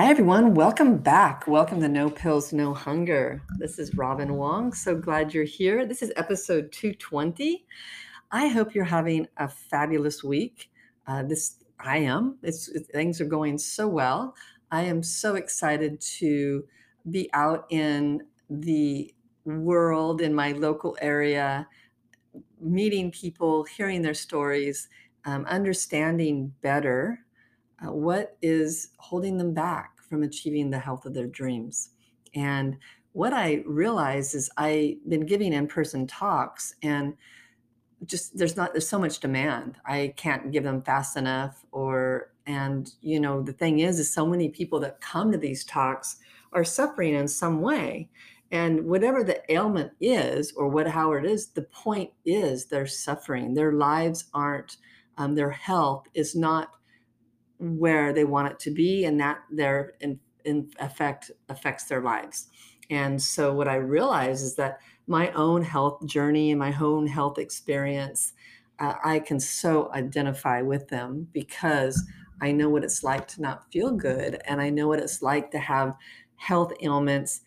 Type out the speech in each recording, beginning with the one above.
Hi, everyone. Welcome back. Welcome to No Pills, No Hunger. This is Robin Wong. So glad you're here. This is episode 220. I hope you're having a fabulous week. Uh, this I am. It's, things are going so well. I am so excited to be out in the world in my local area, meeting people, hearing their stories, um, understanding better uh, what is holding them back from achieving the health of their dreams. And what I realized is I've been giving in person talks and just there's not there's so much demand. I can't give them fast enough or and you know the thing is is so many people that come to these talks are suffering in some way. And whatever the ailment is or what how it is the point is they're suffering. Their lives aren't um, their health is not where they want it to be and that their in, in effect affects their lives and so what i realize is that my own health journey and my own health experience, uh, I can so identify with them because I know what it's like to not feel good. And I know what it's like to have health ailments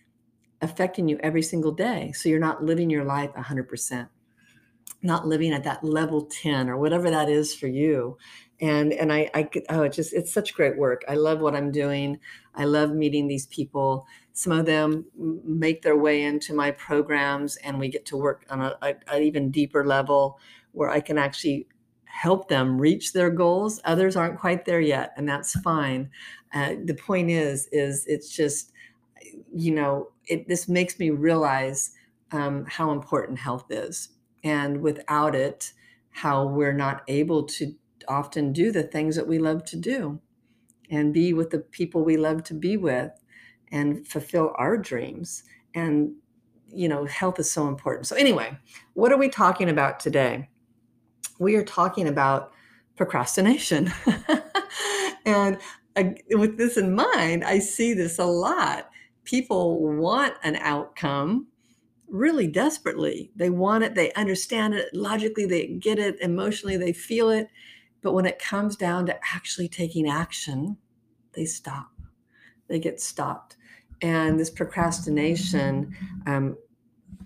affecting you every single day. So you're not living your life 100%, not living at that level 10 or whatever that is for you. And, and I, I, oh, it's just, it's such great work. I love what I'm doing. I love meeting these people some of them make their way into my programs, and we get to work on a, a, an even deeper level where I can actually help them reach their goals. Others aren't quite there yet, and that's fine. Uh, the point is, is it's just, you know, it this makes me realize um, how important health is, and without it, how we're not able to often do the things that we love to do, and be with the people we love to be with, and fulfill our dreams. And, you know, health is so important. So, anyway, what are we talking about today? We are talking about procrastination. and uh, with this in mind, I see this a lot. People want an outcome really desperately. They want it, they understand it, logically, they get it, emotionally, they feel it. But when it comes down to actually taking action, they stop. They get stopped and this procrastination um,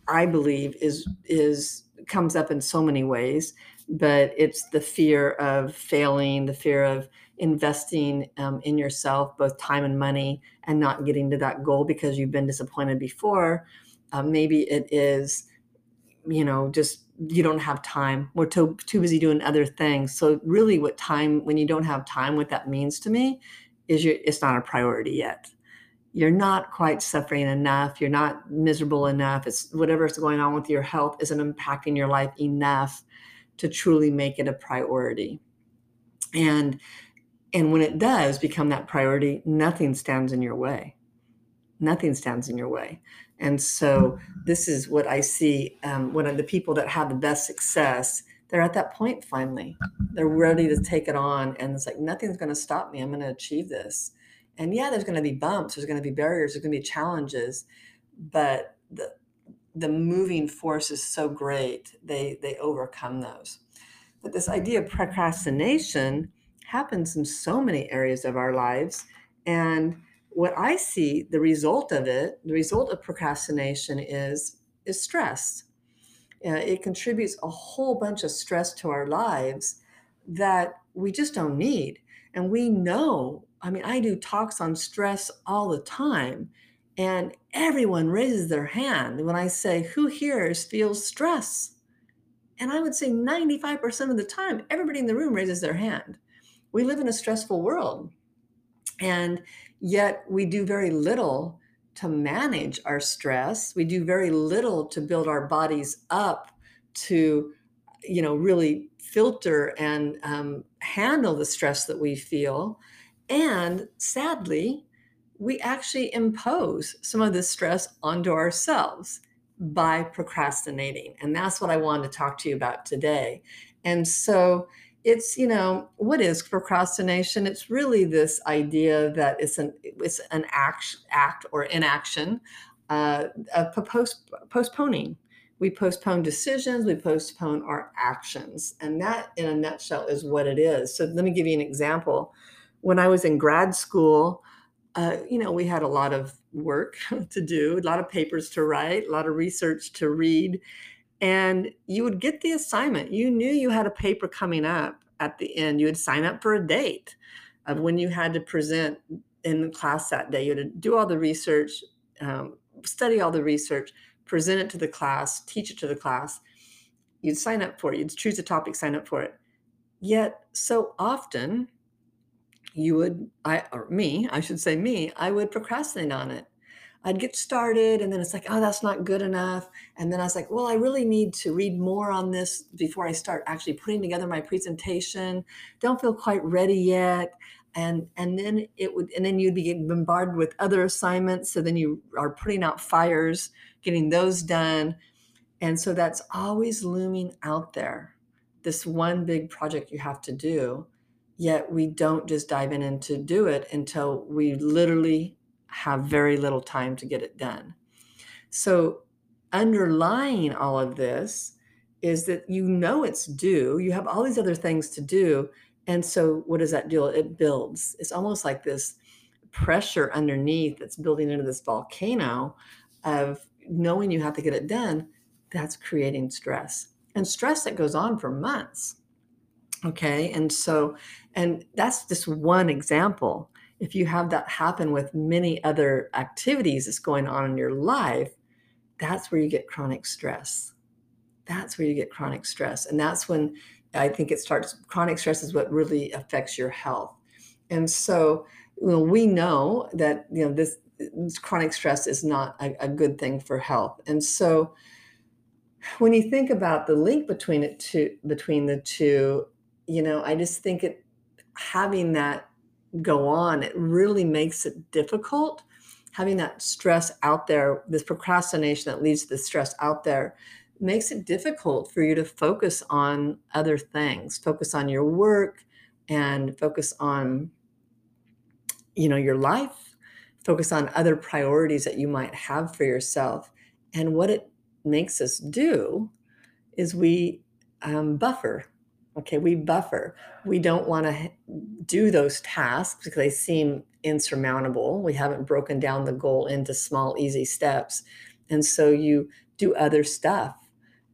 i believe is is comes up in so many ways but it's the fear of failing the fear of investing um, in yourself both time and money and not getting to that goal because you've been disappointed before uh, maybe it is you know just you don't have time. We're too, too busy doing other things. So really what time when you don't have time what that means to me is you it's not a priority yet. You're not quite suffering enough. You're not miserable enough. It's whatever's going on with your health isn't impacting your life enough to truly make it a priority. And and when it does become that priority nothing stands in your way. Nothing stands in your way and so this is what i see um, when the people that have the best success they're at that point finally. They're ready to take it on and it's like nothing's going to stop me. I'm going to achieve this. And yeah there's going to be bumps there's going to be barriers there's going to be challenges but the the moving force is so great they they overcome those. But this idea of procrastination happens in so many areas of our lives and what i see the result of it the result of procrastination is is stress uh, it contributes a whole bunch of stress to our lives that we just don't need. And we know, I mean, I do talks on stress all the time, and everyone raises their hand when I say, Who here feels stress? And I would say 95% of the time, everybody in the room raises their hand. We live in a stressful world. And yet we do very little to manage our stress. We do very little to build our bodies up to, you know, really filter and um, handle the stress that we feel. And sadly, we actually impose some of this stress onto ourselves by procrastinating. And that's what I wanted to talk to you about today. And so it's, you know, what is procrastination? It's really this idea that it's an it's an act, act or inaction uh, post, postponing. We postpone decisions, we postpone our actions. And that, in a nutshell, is what it is. So let me give you an example. When I was in grad school, uh, you know, we had a lot of work to do, a lot of papers to write, a lot of research to read. And you would get the assignment. You knew you had a paper coming up at the end. You would sign up for a date of when you had to present in the class that day. You would do all the research, um, study all the research, present it to the class, teach it to the class. You'd sign up for it. You'd choose a topic, sign up for it. Yet, so often, you would i or me i should say me i would procrastinate on it i'd get started and then it's like oh that's not good enough. And then i was like well i really need to read more on this before i start actually putting together my presentation. Don't feel quite ready yet. And and then it would and then you'd be bombarded with other assignments so then you are putting out fires getting those done. And so that's always looming out there this one big project you have to do yet we don't just dive in and to do it until we literally have very little time to get it done. So, underlying all of this is that you know it's due, you have all these other things to do. And so, what does that do? It builds. It's almost like this pressure underneath that's building into this volcano of knowing you have to get it done. That's creating stress and stress that goes on for months. Okay. And so, and that's just one example. If you have that happen with many other activities that's going on in your life, that's where you get chronic stress. That's where you get chronic stress. And that's when I think it starts, chronic stress is what really affects your health. And so, we know that, you know, this, this chronic stress is not a, a good thing for health. And so, when you think about the link between it two between the two you know, I just think it having that go on, it really makes it difficult. Having that stress out there, this procrastination that leads to the stress out there, makes it difficult for you to focus on other things, focus on your work and focus on you know your life. Focus on other priorities that you might have for yourself. And what it makes us do is we um, buffer Okay, we buffer. We don't want to do those tasks because they seem insurmountable. We haven't broken down the goal into small, easy steps. And so you do other stuff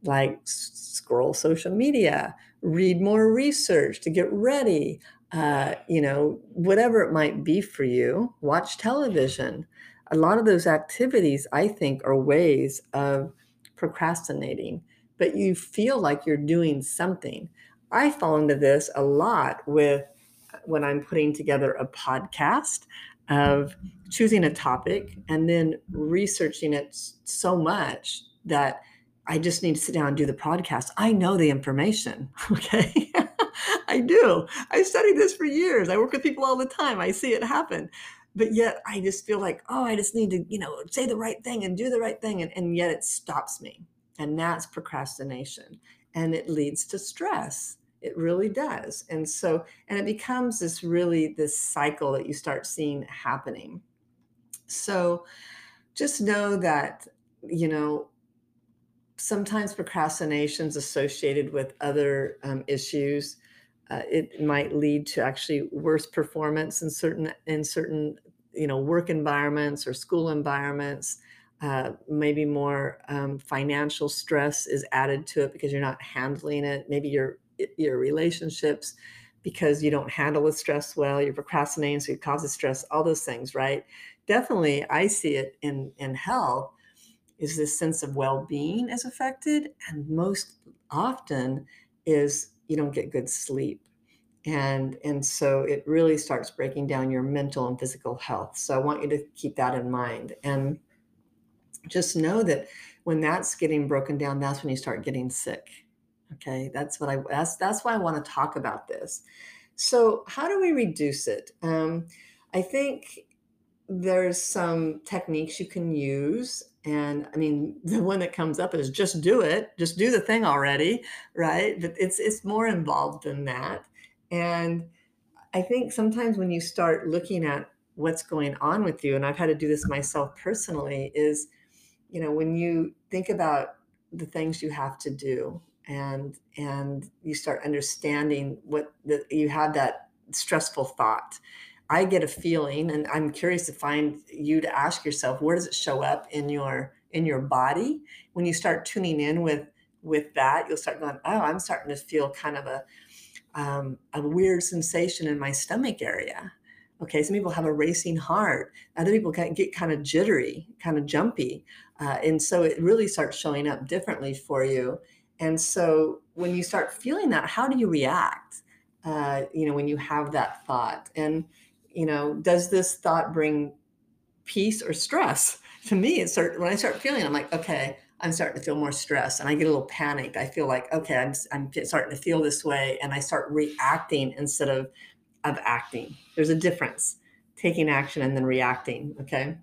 like scroll social media, read more research to get ready, uh, you know, whatever it might be for you, watch television. A lot of those activities, I think, are ways of procrastinating, but you feel like you're doing something. I fall into this a lot with when I'm putting together a podcast of choosing a topic and then researching it so much that I just need to sit down and do the podcast. I know the information. Okay. I do. I studied this for years. I work with people all the time. I see it happen. But yet I just feel like, oh, I just need to, you know, say the right thing and do the right thing. And, and yet it stops me. And that's procrastination. And it leads to stress it really does. And so, and it becomes this really this cycle that you start seeing happening. So just know that, you know, sometimes procrastination is associated with other um, issues. Uh, it might lead to actually worse performance in certain in certain you know work environments or school environments. Uh, maybe more um, financial stress is added to it because you're not handling it. Maybe you're your relationships because you don't handle the stress well, you're procrastinating, so it causes stress, all those things, right? Definitely, I see it in in health is this sense of well-being is affected and most often is you don't get good sleep. And and so it really starts breaking down your mental and physical health. So i want you to keep that in mind. And just know that when that's getting broken down that's when you start getting sick okay that's what i that's that's why i want to talk about this. So how do we reduce it? Um, i think there's some techniques you can use and i mean the one that comes up is just do it just do the thing already right? But it's it's more involved than that. And I think sometimes when you start looking at what's going on with you, and I've had to do this myself personally, is, you know, when you think about the things you have to do and and you start understanding what you have that stressful thought i get a feeling and i'm curious to find you to ask yourself where does it show up in your in your body when you start tuning in with with that you'll start going oh i'm starting to feel kind of a um, a weird sensation in my stomach area. Okay, some people have a racing heart. Other people can get kind of jittery, kind of jumpy. Uh, and so it really starts showing up differently for you. And so when you start feeling that, how do you react? Uh, you know, when you have that thought, and you know, does this thought bring peace or stress? To me, it start when I start feeling, I'm like, okay, I'm starting to feel more stress, and I get a little panicked. I feel like, okay, I'm, I'm starting to feel this way. And I start reacting instead of, of acting. There's a difference taking action and then reacting. Okay.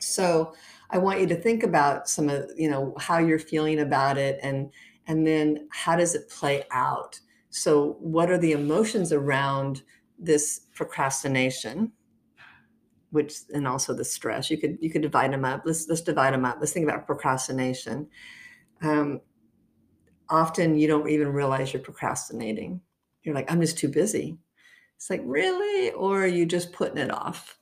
So I want you to think about some of, you know, how you're feeling about it and, and then how does it play out? So what are the emotions around this procrastination? which and also the stress? You could you could divide them up. Let's let's divide them up. Let's think about procrastination. Um, often you don't even realize you're procrastinating. You're like i'm just too busy. It's like really? Or are you just putting it off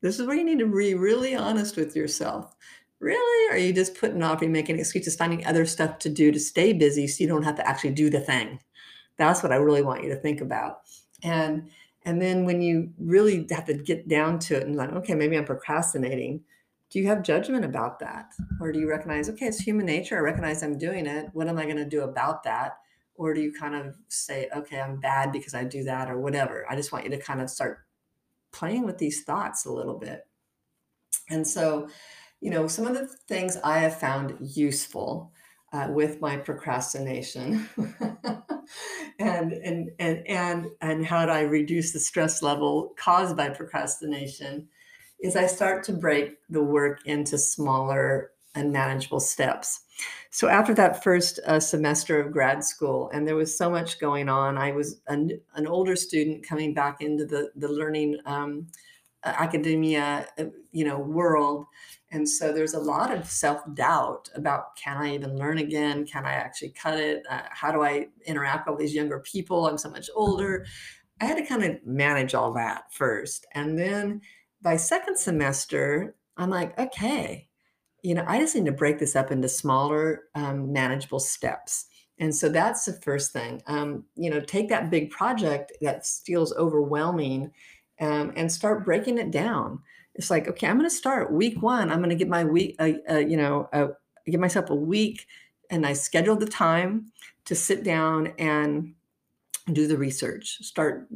this is where you need to be really honest with yourself really are you just putting off Are you making excuses finding other stuff to do to stay busy so you don't have to actually do the thing that's what i really want you to think about and and then when you really have to get down to it and like, okay, maybe I'm procrastinating, do you have judgment about that? Or do you recognize, okay, it's human nature. I recognize I'm doing it. What am I going to do about that? Or do you kind of say, okay, I'm bad because I do that or whatever? I just want you to kind of start playing with these thoughts a little bit. And so, you know, some of the things I have found useful uh, with my procrastination and, and and and and how do I reduce the stress level caused by procrastination is I start to break the work into smaller and manageable steps. So after that first uh, semester of grad school, and there was so much going on, I was an, an older student coming back into the the learning um, academia, uh, you know, world, and so there's a lot of self doubt about can I even learn again? Can I actually cut it? Uh, how do I interact with all these younger people? I'm so much older. I had to kind of manage all that first. And then by second semester, I'm like, okay, you know, I just need to break this up into smaller, um, manageable steps. And so that's the first thing. Um, you know, take that big project that feels overwhelming um, and start breaking it down it's like okay i'm going to start week one i'm going to get my week uh, uh, you know uh, give myself a week and i schedule the time to sit down and do the research start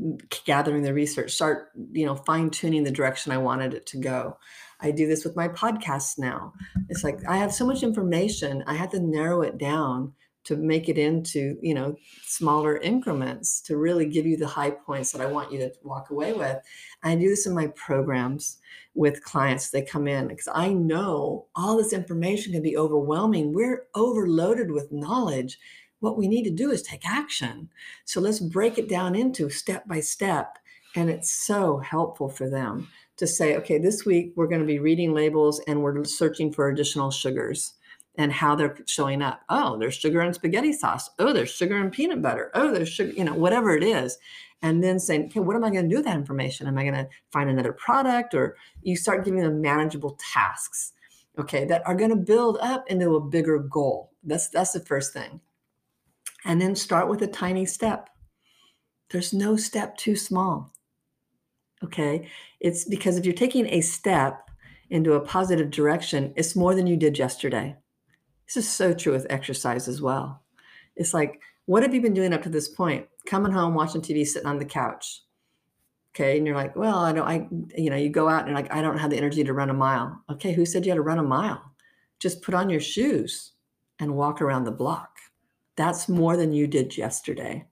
gathering the research start you know fine tuning the direction i wanted it to go i do this with my podcasts now. It's like i have so much information i have to narrow it down to make it into you know smaller increments to really give you the high points that i want you to walk away with. I do this in my programs with clients. They come in because i know all this information can be overwhelming. We're overloaded with knowledge. What we need to do is take action. So let's break it down into step by step and it's so helpful for them to say okay this week we're going to be reading labels and we're searching for additional sugars and how they're showing up. Oh, there's sugar in spaghetti sauce. Oh, there's sugar in peanut butter. Oh, there's sugar, you know, whatever it is. And then saying, okay, what am I going to do with that information? Am I going to find another product? Or you start giving them manageable tasks, okay, that are going to build up into a bigger goal. That's that's the first thing. And then start with a tiny step. There's no step too small. Okay. It's because if you're taking a step into a positive direction, it's more than you did yesterday. This is so true with exercise as well. It's like, what have you been doing up to this point? Coming home, watching TV, sitting on the couch. Okay. And you're like, well, I don't, I, you know, you go out and you're like, I don't have the energy to run a mile. Okay. Who said you had to run a mile? Just put on your shoes and walk around the block. That's more than you did yesterday.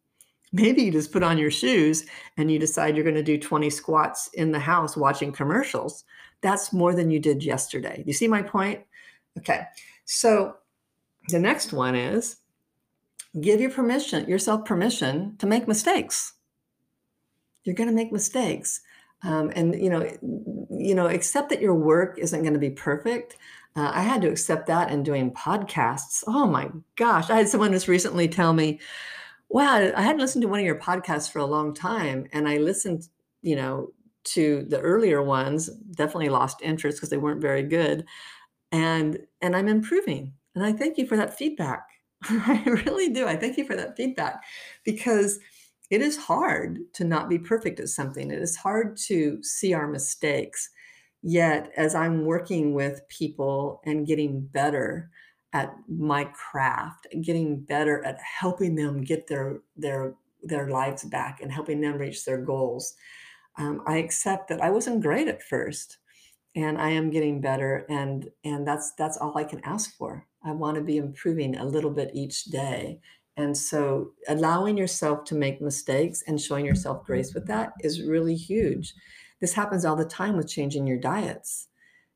Maybe you just put on your shoes and you decide you're going to do 20 squats in the house watching commercials. That's more than you did yesterday. You see my point? Okay. So the next one is give your permission, yourself permission to make mistakes. You're going to make mistakes. Um, and you know, you know, accept that your work isn't going to be perfect. Uh, I had to accept that in doing podcasts. Oh my gosh. I had someone just recently tell me, wow, I hadn't listened to one of your podcasts for a long time. And I listened, you know, to the earlier ones, definitely lost interest because they weren't very good. And and I'm improving. And I thank you for that feedback. I really do. I thank you for that feedback because it is hard to not be perfect at something. It is hard to see our mistakes. Yet, as I'm working with people and getting better at my craft, getting better at helping them get their their their lives back and helping them reach their goals, um, I accept that I wasn't great at first, and I am getting better, and and that's that's all I can ask for. I want to be improving a little bit each day. And so allowing yourself to make mistakes and showing yourself grace with that is really huge. This happens all the time with changing your diets.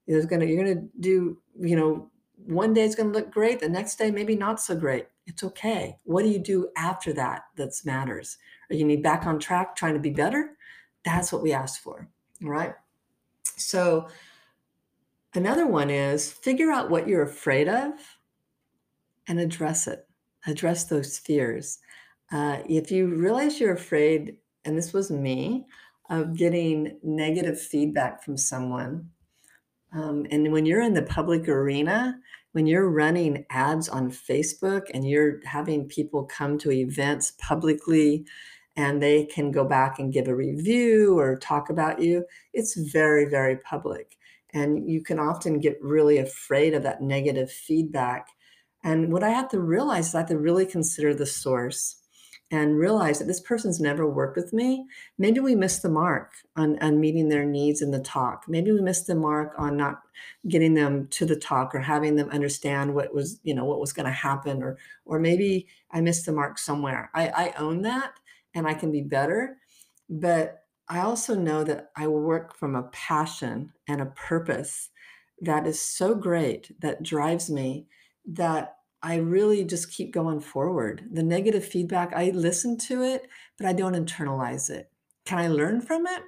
There's gonna you're gonna do, you know, one day it's gonna look great, the next day maybe not so great. It's okay. What do you do after that that matters? Are you need back on track trying to be better? That's what we ask for. Right. So another one is figure out what you're afraid of and address it. Address those fears. Uh, if you realize you're afraid, and this was me, of getting negative feedback from someone. Um, and when you're in the public arena, when you're running ads on Facebook and you're having people come to events publicly and they can go back and give a review or talk about you, it's very, very public. And you can often get really afraid of that negative feedback. And what I have to realize is I have to really consider the source and realize that this person's never worked with me, maybe we missed the mark on, on meeting their needs in the talk. Maybe we missed the mark on not getting them to the talk or having them understand what was, you know, what was going to happen, or or maybe I missed the mark somewhere. I, I own that and I can be better. But I also know that I work from a passion and a purpose that is so great that drives me that I really just keep going forward. The negative feedback, I listen to it, but I don't internalize it. Can I learn from it?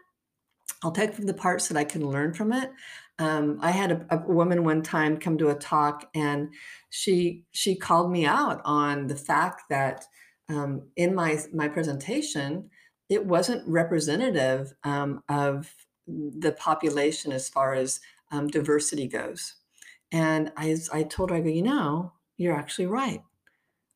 I'll take from the parts that I can learn from it. Um, I had a, a, woman one time come to a talk, and she she called me out on the fact that um, in my my presentation, it wasn't representative um, of the population as far as um, diversity goes. And I I told her, I go, you know, you're actually right.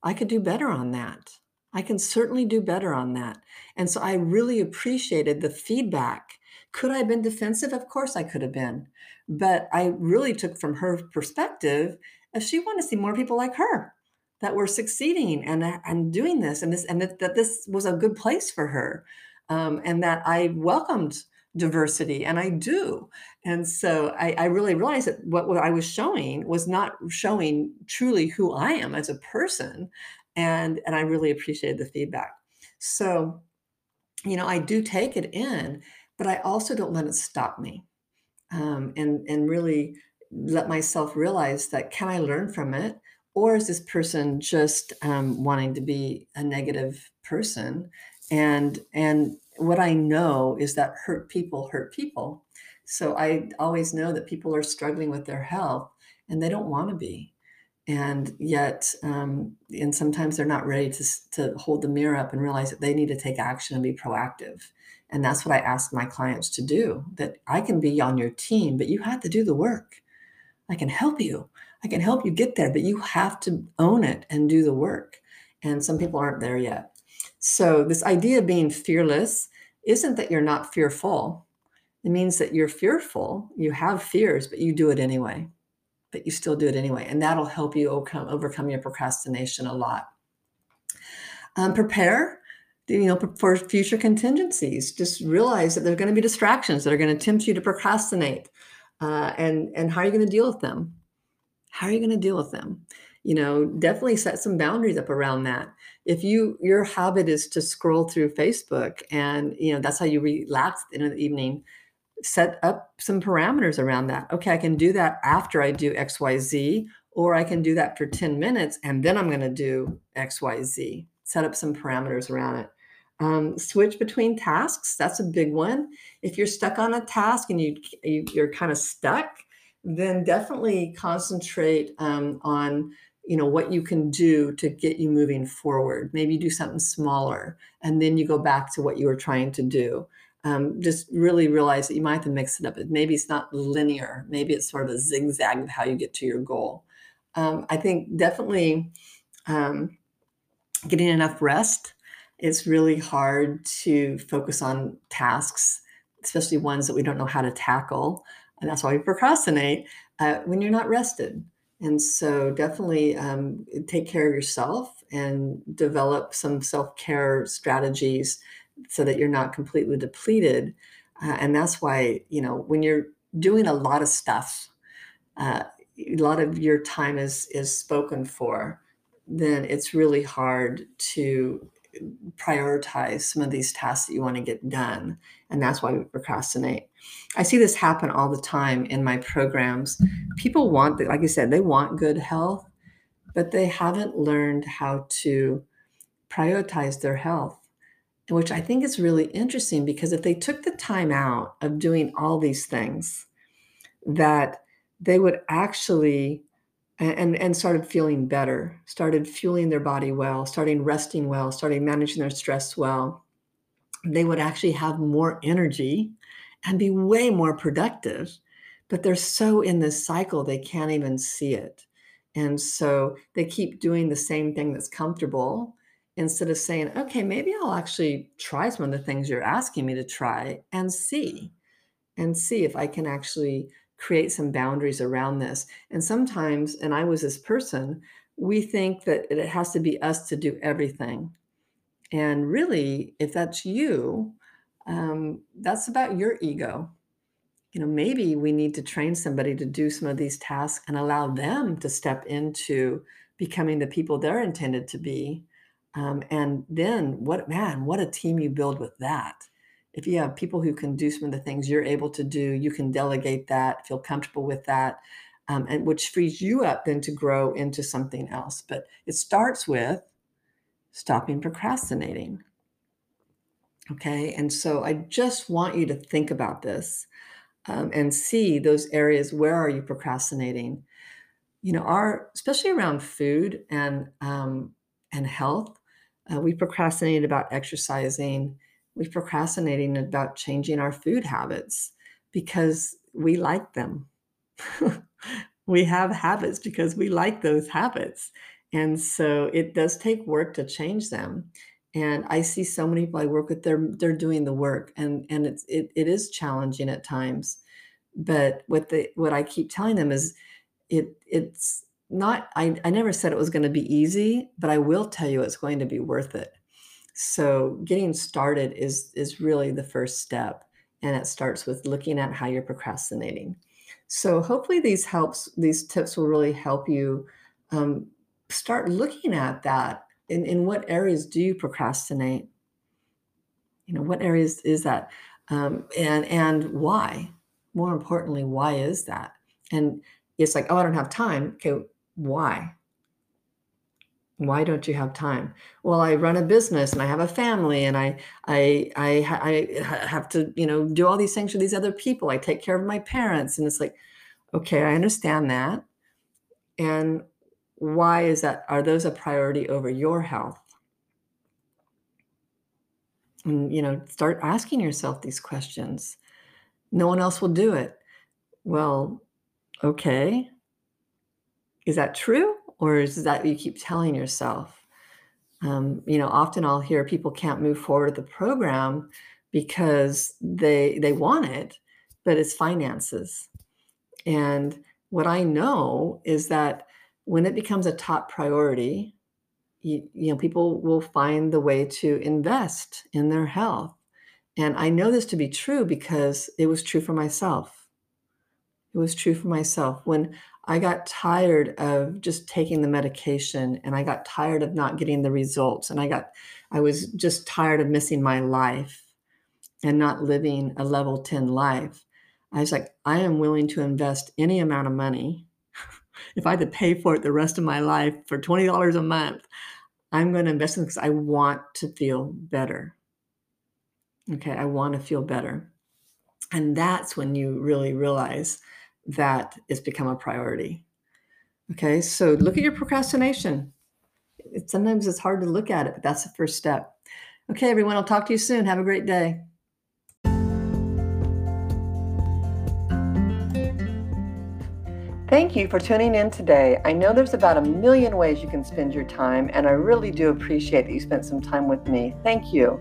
I could do better on that. I can certainly do better on that. And so I really appreciated the feedback. Could I have been defensive? Of course I could have been. But I really took from her perspective if she wanted to see more people like her that were succeeding and, and doing this and this and that, that this was a good place for her. Um, and that I welcomed diversity and i do. And so I, I, really realized that what, what i was showing was not showing truly who i am as a person and and i really appreciated the feedback. So you know i do take it in but i also don't let it stop me um, and and really let myself realize that can i learn from it or is this person just um, wanting to be a negative person and and what I know is that hurt people hurt people. So I always know that people are struggling with their health and they don't want to be. And yet, um, and sometimes they're not ready to, to hold the mirror up and realize that they need to take action and be proactive. And that's what I ask my clients to do that I can be on your team, but you have to do the work. I can help you. I can help you get there, but you have to own it and do the work. and some people aren't there yet. So, this idea of being fearless isn't that you're not fearful. It means that you're fearful, you have fears, but you do it anyway. But you still do it anyway. And that'll help you overcome, overcome your procrastination a lot. Um, prepare you know for future contingencies just realize that there are going to be distractions that are going to tempt you to procrastinate uh, and and how are you going to deal with them how are you going to deal with them you know definitely set some boundaries up around that. If you your habit is to scroll through facebook and you know that's how you relax in the evening set up some parameters around that. Okay i can do that after i do xyz or i can do that for 10 minutes and then i'm going to do xyz set up some parameters around it. Um, switch between tasks that's a big one. If you're stuck on a task and you, you are kind of stuck then definitely concentrate um, on you know what you can do to get you moving forward. Maybe do something smaller and then you go back to what you were trying to do. Um, just really realize that you might have to mix it up. Maybe it's not linear. Maybe it's sort of a zigzag of how you get to your goal. Um, i think definitely um, getting enough rest it's really hard to focus on tasks especially ones that we don't know how to tackle. And that's why we procrastinate uh, when you're not rested and so definitely um, take care of yourself and develop some self care strategies so that you're not completely depleted. Uh, and that's why, you know, when you're doing a lot of stuff, uh, a lot of your time is is spoken for, then it's really hard to prioritize some of these tasks that you want to get done. And that's why we procrastinate. I see this happen all the time in my programs. People want, like I said, they want good health, but they haven't learned how to prioritize their health, which I think is really interesting because if they took the time out of doing all these things, that they would actually and and started feeling better started fueling their body well starting resting well starting managing their stress well they would actually have more energy and be way more productive but they're so in this cycle they can't even see it and so they keep doing the same thing that's comfortable instead of saying okay maybe i'll actually try some of the things you're asking me to try and see and see if i can actually create some boundaries around this. And sometimes, and I was this person, we think that it has to be us to do everything. And really, if that's you, um, that's about your ego. You know, maybe we need to train somebody to do some of these tasks and allow them to step into becoming the people they're intended to be. Um, and then, what man, what a team you build with that if you have people who can do some of the things you're able to do, you can delegate that, feel comfortable with that, um, and which frees you up then to grow into something else. But it starts with stopping procrastinating. Okay. And so I just want you to think about this um, and see those areas where are you procrastinating? You know, our especially around food and um, and health, uh, we procrastinate about exercising we're procrastinating about changing our food habits because we like them. we have habits because we like those habits. And so it does take work to change them. And I see so many people I work with, they're they're doing the work and and it's it, it is challenging at times. But what the what I keep telling them is it it's not I, I never said it was going to be easy, but I will tell you it's going to be worth it so getting started is is really the first step, and it starts with looking at how you're procrastinating. So hopefully these helps these tips will really help you um, start looking at that. In in what areas do you procrastinate? You know, what areas is that, um, and and why? More importantly, why is that? And it's like, oh, I don't have time. Okay, why? why don't you have time well i run a business and i have a family and i i i, I have to you know do all these things for these other people i take care of my parents and it's like okay i understand that and why is that are those a priority over your health and you know start asking yourself these questions no one else will do it well okay is that true or is that you keep telling yourself? Um, you know, often I'll hear people can't move forward with the program because they they want it, but it's finances. And what I know is that when it becomes a top priority, you, you know, people will find the way to invest in their health. And I know this to be true because it was true for myself. It was true for myself. When I got tired of just taking the medication and I got tired of not getting the results and I got I was just tired of missing my life and not living a level 10 life. I was like, I am willing to invest any amount of money. If I had to pay for it the rest of my life for $20 a month, I'm going to invest in it because I want to feel better. Okay, I want to feel better. And that's when you really realize that it's become a priority. Okay, so look at your procrastination. It, sometimes it's hard to look at it, but that's the first step. Okay, everyone, I'll talk to you soon. Have a great day. Thank you for tuning in today. I know there's about a million ways you can spend your time, and I really do appreciate that you spent some time with me. Thank you.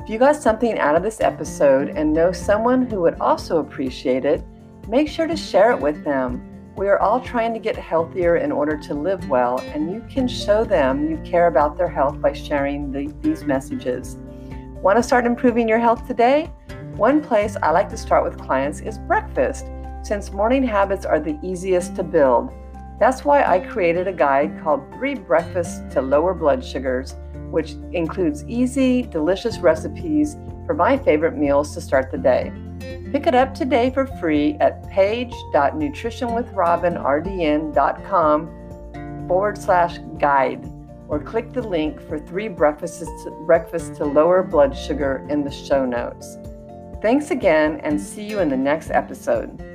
If you got something out of this episode and know someone who would also appreciate it, make sure to share it with them. We are all trying to get healthier in order to live well, and you can show them you care about their health by sharing the, these messages. Want to start improving your health today? One place I like to start with clients is breakfast since morning habits are the easiest to build. That's why I created a guide called Three Breakfasts to Lower Blood Sugars, which includes easy, delicious recipes for my favorite meals to start the day. Pick it up today for free at page.nutritionwithrobinrdn.com forward slash guide or click the link for three breakfasts to, to lower blood sugar in the show notes. Thanks again and see you in the next episode.